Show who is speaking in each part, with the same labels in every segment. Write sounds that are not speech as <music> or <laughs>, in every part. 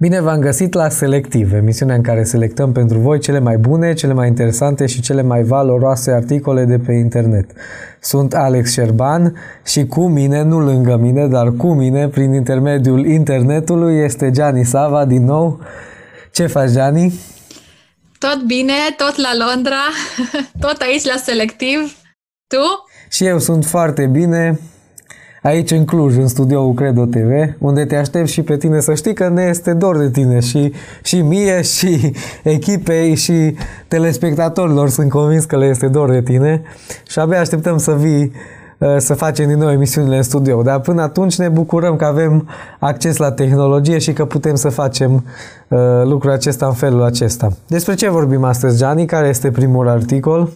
Speaker 1: Bine v-am găsit la Selectiv, emisiunea în care selectăm pentru voi cele mai bune, cele mai interesante și cele mai valoroase articole de pe internet. Sunt Alex Șerban și cu mine, nu lângă mine, dar cu mine, prin intermediul internetului, este Gianni Sava din nou. Ce faci, Gianni?
Speaker 2: Tot bine, tot la Londra, <laughs> tot aici la Selectiv. Tu?
Speaker 1: Și eu sunt foarte bine, aici în Cluj, în studioul Credo TV, unde te aștept și pe tine să știi că ne este dor de tine și, și mie și echipei și telespectatorilor sunt convins că le este dor de tine și abia așteptăm să vii uh, să facem din nou emisiunile în studio. Dar până atunci ne bucurăm că avem acces la tehnologie și că putem să facem uh, lucrul acesta în felul acesta. Despre ce vorbim astăzi, Gianni? Care este primul articol?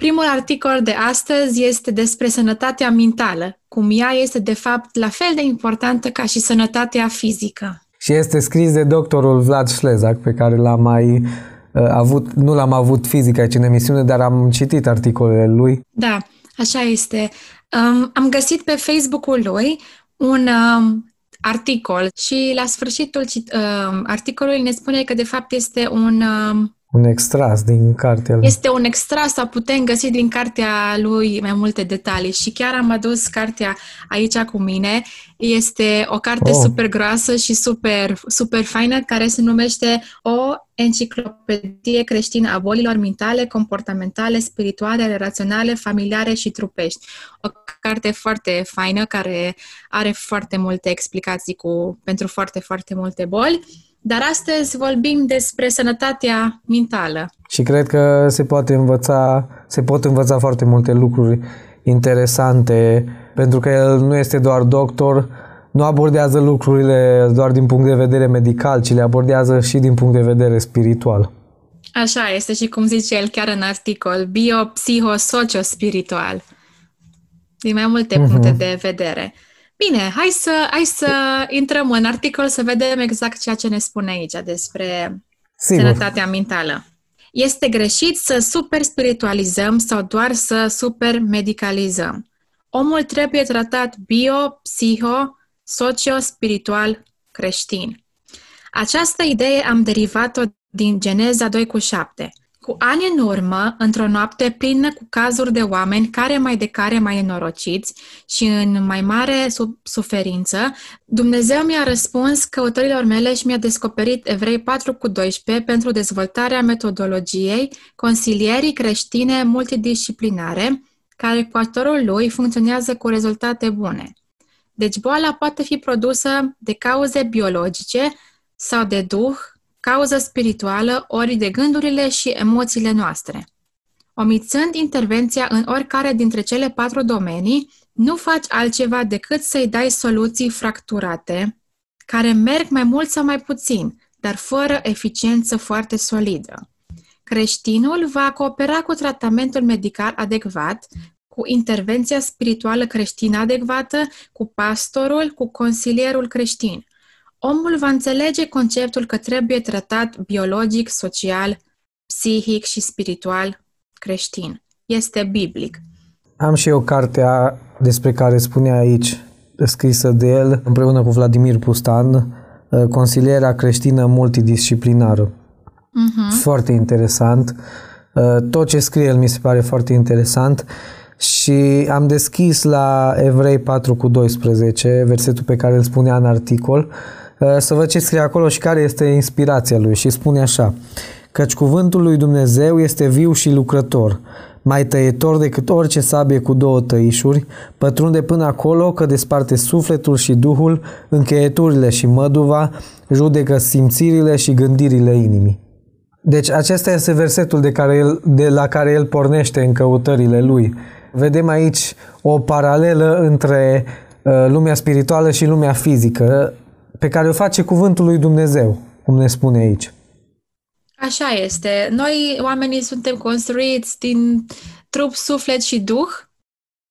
Speaker 2: Primul articol de astăzi este despre sănătatea mentală, cum ea este de fapt la fel de importantă ca și sănătatea fizică.
Speaker 1: Și este scris de doctorul Vlad Șlezac, pe care l-am mai uh, avut, nu l-am avut fizic aici în emisiune, dar am citit articolele lui.
Speaker 2: Da, așa este. Um, am găsit pe Facebook-ul lui un um, articol și la sfârșitul uh, articolului ne spune că de fapt este un um,
Speaker 1: un extras din cartea lui.
Speaker 2: Este un extras sau putem găsi din cartea lui mai multe detalii și chiar am adus cartea aici cu mine. Este o carte oh. super groasă și super, super faină care se numește O enciclopedie creștină a bolilor mentale, comportamentale, spirituale, relaționale, familiare și trupești. O carte foarte faină care are foarte multe explicații cu, pentru foarte, foarte multe boli. Dar astăzi vorbim despre sănătatea mentală.
Speaker 1: Și cred că se poate învăța, se pot învăța foarte multe lucruri interesante, pentru că el nu este doar doctor, nu abordează lucrurile doar din punct de vedere medical, ci le abordează și din punct de vedere spiritual.
Speaker 2: Așa este și cum zice el chiar în articol, bio-psiho-socio-spiritual. Din mai multe uh-huh. puncte de vedere. Bine, hai să, hai să intrăm în articol să vedem exact ceea ce ne spune aici despre Sigur. sănătatea mentală. Este greșit să super spiritualizăm sau doar să super medicalizăm. Omul trebuie tratat bio, psiho, socio-spiritual creștin. Această idee am derivat-o din Geneza 2 cu 7. Cu ani în urmă, într-o noapte plină cu cazuri de oameni care mai de care mai înnorociți și în mai mare sub suferință, Dumnezeu mi-a răspuns căutărilor mele și mi-a descoperit Evrei 4 cu 12 pentru dezvoltarea metodologiei consilierii creștine multidisciplinare, care cu ajutorul lui funcționează cu rezultate bune. Deci boala poate fi produsă de cauze biologice sau de duh, cauză spirituală, ori de gândurile și emoțiile noastre. Omițând intervenția în oricare dintre cele patru domenii, nu faci altceva decât să-i dai soluții fracturate, care merg mai mult sau mai puțin, dar fără eficiență foarte solidă. Creștinul va coopera cu tratamentul medical adecvat, cu intervenția spirituală creștină adecvată, cu pastorul, cu consilierul creștin. Omul va înțelege conceptul că trebuie tratat biologic, social, psihic și spiritual creștin. Este biblic.
Speaker 1: Am și eu cartea despre care spunea aici, scrisă de el, împreună cu Vladimir Pustan, uh, Consilierea creștină multidisciplinară. Uh-huh. Foarte interesant. Uh, tot ce scrie el mi se pare foarte interesant și am deschis la Evrei 4 cu 12, versetul pe care îl spunea în articol, Uh, să văd ce scrie acolo și care este inspirația lui. Și spune așa, căci cuvântul lui Dumnezeu este viu și lucrător, mai tăietor decât orice sabie cu două tăișuri, pătrunde până acolo că desparte sufletul și duhul, încheieturile și măduva, judecă simțirile și gândirile inimii. Deci acesta este versetul de, care el, de la care el pornește în căutările lui. Vedem aici o paralelă între uh, lumea spirituală și lumea fizică pe care o face cuvântul lui Dumnezeu, cum ne spune aici.
Speaker 2: Așa este. Noi, oamenii, suntem construiți din trup, suflet și duh,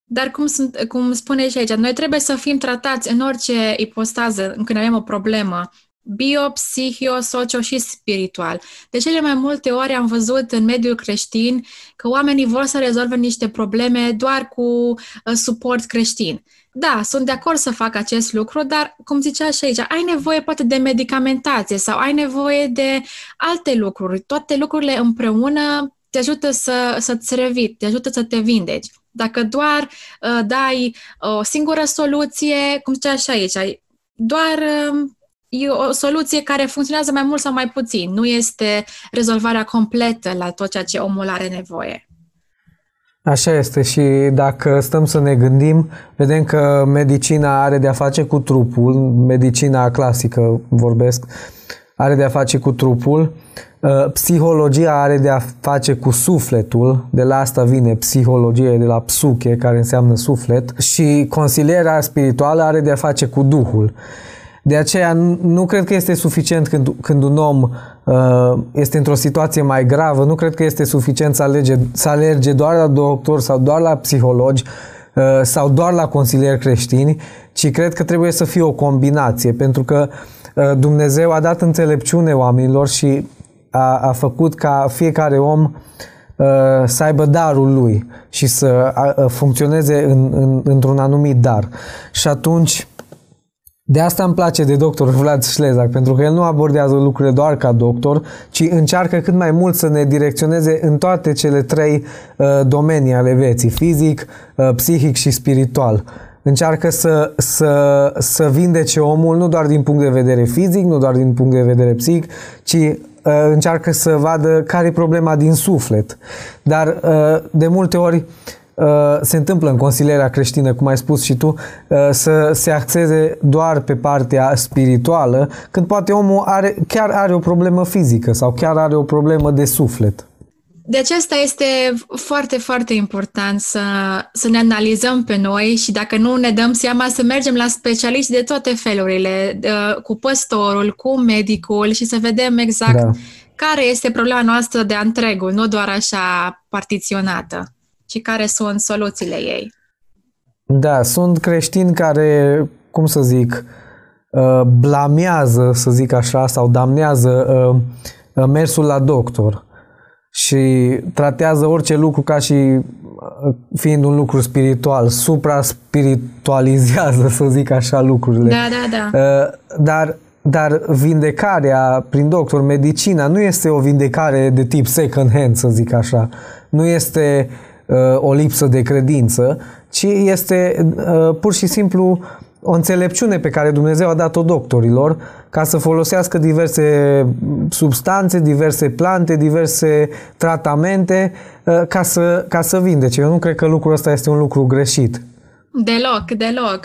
Speaker 2: dar cum, sunt, cum spune și aici, noi trebuie să fim tratați în orice ipostază, când avem o problemă, bio, psihio, socio și spiritual. De cele mai multe ori am văzut în mediul creștin că oamenii vor să rezolve niște probleme doar cu uh, suport creștin. Da, sunt de acord să fac acest lucru, dar, cum zicea și aici, ai nevoie poate de medicamentație sau ai nevoie de alte lucruri. Toate lucrurile împreună te ajută să, să-ți revii, te ajută să te vindeci. Dacă doar uh, dai o singură soluție, cum zicea și aici, doar uh, e o soluție care funcționează mai mult sau mai puțin. Nu este rezolvarea completă la tot ceea ce omul are nevoie.
Speaker 1: Așa este și dacă stăm să ne gândim, vedem că medicina are de-a face cu trupul, medicina clasică vorbesc, are de-a face cu trupul, uh, psihologia are de-a face cu sufletul, de la asta vine psihologia, de la psuche, care înseamnă suflet, și consilierea spirituală are de-a face cu Duhul. De aceea nu cred că este suficient când, când un om uh, este într-o situație mai gravă, nu cred că este suficient să, alege, să alerge doar la doctor sau doar la psihologi uh, sau doar la consilieri creștini, ci cred că trebuie să fie o combinație, pentru că uh, Dumnezeu a dat înțelepciune oamenilor și a, a făcut ca fiecare om uh, să aibă darul lui și să funcționeze în, în, într-un anumit dar. Și atunci de asta îmi place de doctor Vlad Șlezac, pentru că el nu abordează lucrurile doar ca doctor, ci încearcă cât mai mult să ne direcționeze în toate cele trei uh, domenii ale vieții, fizic, uh, psihic și spiritual. Încearcă să, să, să vindece omul nu doar din punct de vedere fizic, nu doar din punct de vedere psihic, ci uh, încearcă să vadă care e problema din suflet. Dar uh, de multe ori uh, Uh, se întâmplă în consilierea creștină, cum ai spus și tu, uh, să se axeze doar pe partea spirituală, când poate omul are, chiar are o problemă fizică sau chiar are o problemă de suflet.
Speaker 2: De aceasta este foarte, foarte important să, să ne analizăm pe noi și dacă nu ne dăm seama să mergem la specialiști de toate felurile, cu păstorul, cu medicul și să vedem exact da. care este problema noastră de întregul, nu doar așa partiționată și care sunt soluțiile ei.
Speaker 1: Da, sunt creștini care, cum să zic, uh, blamează, să zic așa, sau damnează uh, uh, mersul la doctor și tratează orice lucru ca și fiind un lucru spiritual, supra-spiritualizează, <laughs> să zic așa, lucrurile.
Speaker 2: Da, da, da.
Speaker 1: Dar, dar vindecarea prin doctor, medicina, nu este o vindecare de tip second hand, să zic așa. Nu este uh, Uh, o lipsă de credință, ci este uh, pur și simplu o înțelepciune pe care Dumnezeu a dat-o doctorilor ca să folosească diverse substanțe, diverse plante, diverse tratamente uh, ca să, ca să vindece. Eu nu cred că lucrul ăsta este un lucru greșit.
Speaker 2: Deloc, deloc.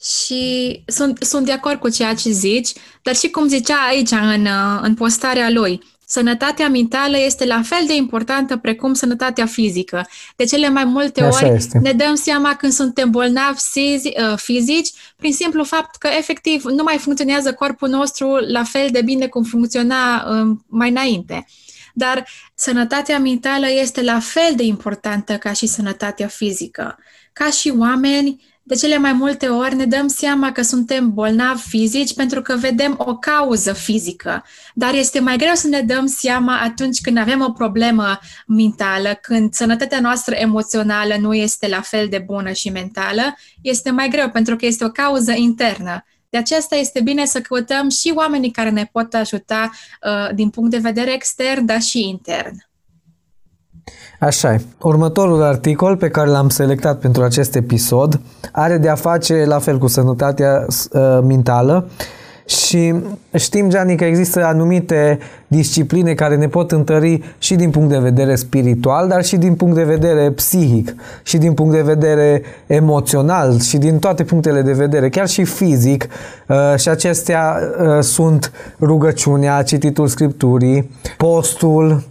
Speaker 2: Și sunt, sunt de acord cu ceea ce zici, dar și cum zicea aici în, în postarea lui, Sănătatea mentală este la fel de importantă precum sănătatea fizică. De cele mai multe Așa ori este. ne dăm seama când suntem bolnavi uh, fizici prin simplu fapt că efectiv nu mai funcționează corpul nostru la fel de bine cum funcționa um, mai înainte. Dar sănătatea mentală este la fel de importantă ca și sănătatea fizică. Ca și oameni, de cele mai multe ori ne dăm seama că suntem bolnavi fizici pentru că vedem o cauză fizică, dar este mai greu să ne dăm seama atunci când avem o problemă mentală, când sănătatea noastră emoțională nu este la fel de bună și mentală, este mai greu pentru că este o cauză internă. De aceasta este bine să căutăm și oamenii care ne pot ajuta uh, din punct de vedere extern, dar și intern.
Speaker 1: Așa e. Următorul articol pe care l-am selectat pentru acest episod are de a face la fel cu sănătatea uh, mentală și știm, Gianni, că există anumite discipline care ne pot întări și din punct de vedere spiritual, dar și din punct de vedere psihic, și din punct de vedere emoțional, și din toate punctele de vedere, chiar și fizic. Uh, și acestea uh, sunt rugăciunea, cititul scripturii, postul,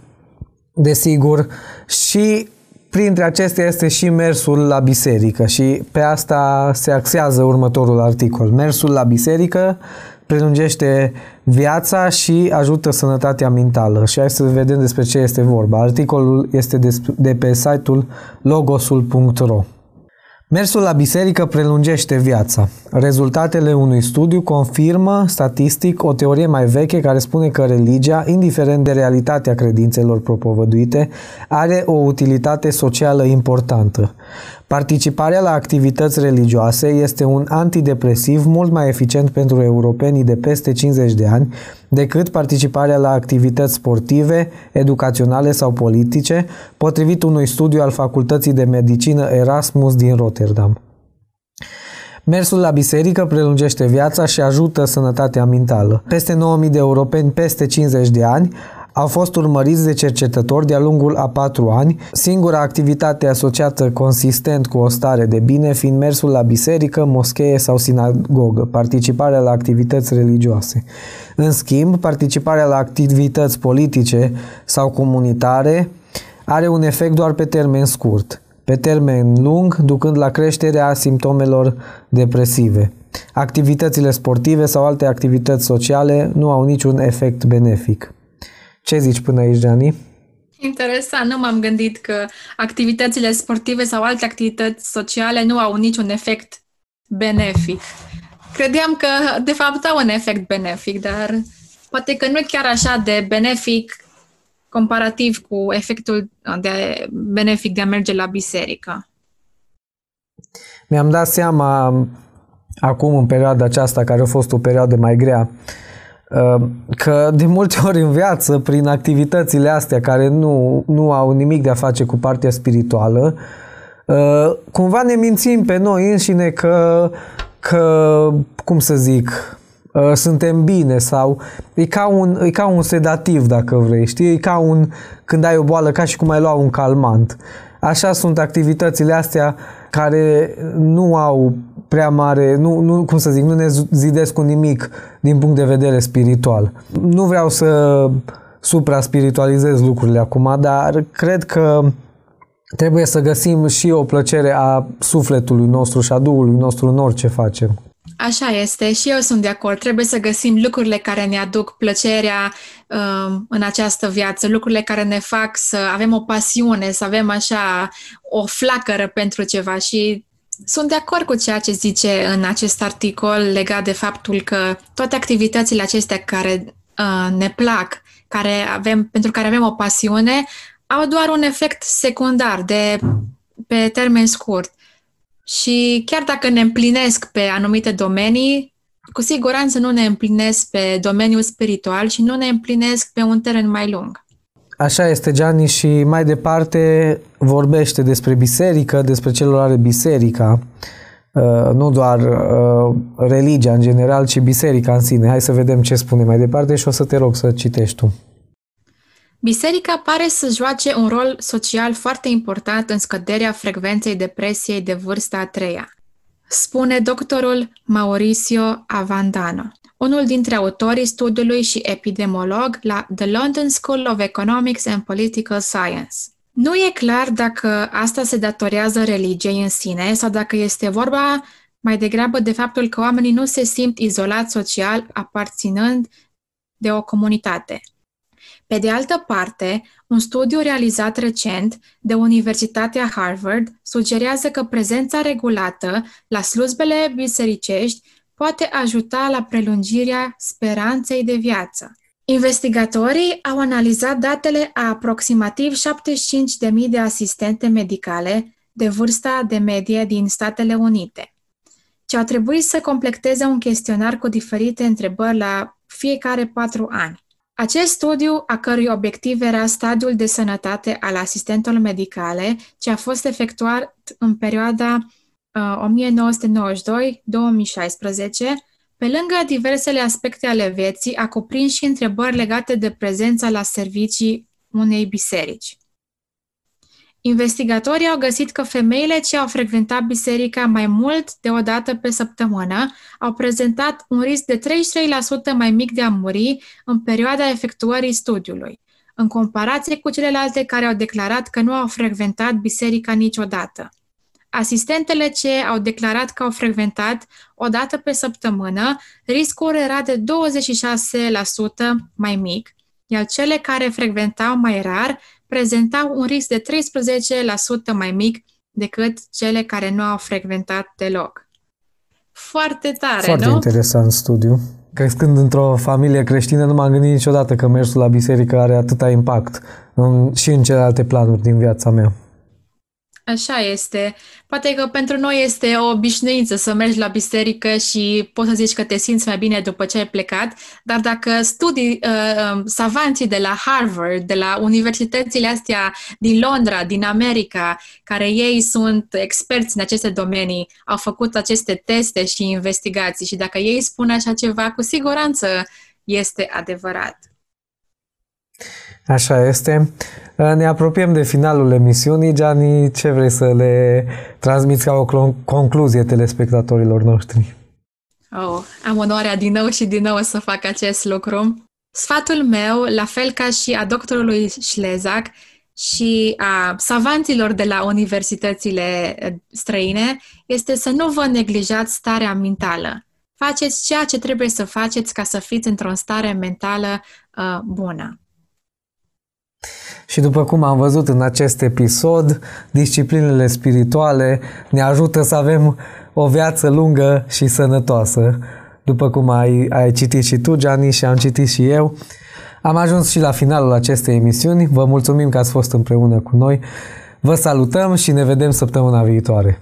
Speaker 1: desigur, și printre acestea este și mersul la biserică și pe asta se axează următorul articol. Mersul la biserică prelungește viața și ajută sănătatea mentală. Și hai să vedem despre ce este vorba. Articolul este de pe site-ul logosul.ro Mersul la biserică prelungește viața. Rezultatele unui studiu confirmă statistic o teorie mai veche care spune că religia, indiferent de realitatea credințelor propovăduite, are o utilitate socială importantă. Participarea la activități religioase este un antidepresiv mult mai eficient pentru europenii de peste 50 de ani decât participarea la activități sportive, educaționale sau politice, potrivit unui studiu al Facultății de Medicină Erasmus din Rotterdam. Mersul la biserică prelungește viața și ajută sănătatea mentală. Peste 9000 de europeni peste 50 de ani au fost urmăriți de cercetători de-a lungul a patru ani, singura activitate asociată consistent cu o stare de bine fiind mersul la biserică, moschee sau sinagogă, participarea la activități religioase. În schimb, participarea la activități politice sau comunitare are un efect doar pe termen scurt, pe termen lung, ducând la creșterea simptomelor depresive. Activitățile sportive sau alte activități sociale nu au niciun efect benefic. Ce zici până aici, Gianni?
Speaker 2: Interesant, nu m-am gândit că activitățile sportive sau alte activități sociale nu au niciun efect benefic. Credeam că, de fapt, au un efect benefic, dar poate că nu e chiar așa de benefic comparativ cu efectul de benefic de a merge la biserică.
Speaker 1: Mi-am dat seama acum, în perioada aceasta, care a fost o perioadă mai grea, Ehm, că de multe ori în viață, prin activitățile astea care nu, nu au nimic de a face cu partea spirituală, ehm, cumva ne mințim pe noi înșine că, că cum să zic, ehm, suntem bine sau e ca, un, e ca un sedativ dacă vrei, știi? E ca un, când ai o boală, ca și cum ai lua un calmant. Așa sunt activitățile astea care nu au prea mare, nu, nu, cum să zic, nu ne zidesc cu nimic din punct de vedere spiritual. Nu vreau să supra-spiritualizez lucrurile acum, dar cred că trebuie să găsim și o plăcere a sufletului nostru și a Duhului nostru în orice facem.
Speaker 2: Așa este și eu sunt de acord. Trebuie să găsim lucrurile care ne aduc plăcerea uh, în această viață, lucrurile care ne fac să avem o pasiune, să avem așa o flacără pentru ceva și sunt de acord cu ceea ce zice în acest articol legat de faptul că toate activitățile acestea care uh, ne plac, care avem, pentru care avem o pasiune, au doar un efect secundar de pe termen scurt. Și chiar dacă ne împlinesc pe anumite domenii, cu siguranță nu ne împlinesc pe domeniul spiritual și nu ne împlinesc pe un teren mai lung.
Speaker 1: Așa este, Gianni, și mai departe vorbește despre biserică, despre celor are biserica, uh, nu doar uh, religia în general, ci biserica în sine. Hai să vedem ce spune mai departe și o să te rog să citești tu.
Speaker 2: Biserica pare să joace un rol social foarte important în scăderea frecvenței depresiei de vârsta a treia, spune doctorul Mauricio Avandano unul dintre autorii studiului și epidemiolog la The London School of Economics and Political Science. Nu e clar dacă asta se datorează religiei în sine sau dacă este vorba mai degrabă de faptul că oamenii nu se simt izolați social aparținând de o comunitate. Pe de altă parte, un studiu realizat recent de Universitatea Harvard sugerează că prezența regulată la slujbele bisericești poate ajuta la prelungirea speranței de viață. Investigatorii au analizat datele a aproximativ 75.000 de asistente medicale de vârsta de medie din Statele Unite, ce au trebuit să completeze un chestionar cu diferite întrebări la fiecare patru ani. Acest studiu, a cărui obiectiv era stadiul de sănătate al asistentelor medicale, ce a fost efectuat în perioada 1992-2016, pe lângă diversele aspecte ale vieții, a cuprins și întrebări legate de prezența la servicii unei biserici. Investigatorii au găsit că femeile ce au frecventat biserica mai mult de o dată pe săptămână au prezentat un risc de 33% mai mic de a muri în perioada efectuării studiului, în comparație cu celelalte care au declarat că nu au frecventat biserica niciodată. Asistentele ce au declarat că au frecventat o dată pe săptămână, riscul era de 26% mai mic, iar cele care frecventau mai rar prezentau un risc de 13% mai mic decât cele care nu au frecventat deloc. Foarte tare,
Speaker 1: Foarte
Speaker 2: nu?
Speaker 1: interesant studiu. Crescând într-o familie creștină, nu m-am gândit niciodată că mersul la biserică are atâta impact în, și în celelalte planuri din viața mea.
Speaker 2: Așa este. Poate că pentru noi este o obișnuință să mergi la biserică și poți să zici că te simți mai bine după ce ai plecat, dar dacă studii uh, savanții de la Harvard, de la universitățile astea din Londra, din America, care ei sunt experți în aceste domenii, au făcut aceste teste și investigații și dacă ei spun așa ceva, cu siguranță este adevărat.
Speaker 1: Așa este. Ne apropiem de finalul emisiunii. Gianni, ce vrei să le transmiți ca o concluzie telespectatorilor noștri?
Speaker 2: Oh, am onoarea din nou și din nou să fac acest lucru. Sfatul meu, la fel ca și a doctorului Șlezac și a savanților de la universitățile eh, străine, este să nu vă neglijați starea mentală. Faceți ceea ce trebuie să faceți ca să fiți într-o stare mentală uh, bună.
Speaker 1: Și după cum am văzut în acest episod, disciplinele spirituale ne ajută să avem o viață lungă și sănătoasă. După cum ai, ai citit și tu, Gianni, și am citit și eu, am ajuns și la finalul acestei emisiuni. Vă mulțumim că ați fost împreună cu noi. Vă salutăm și ne vedem săptămâna viitoare.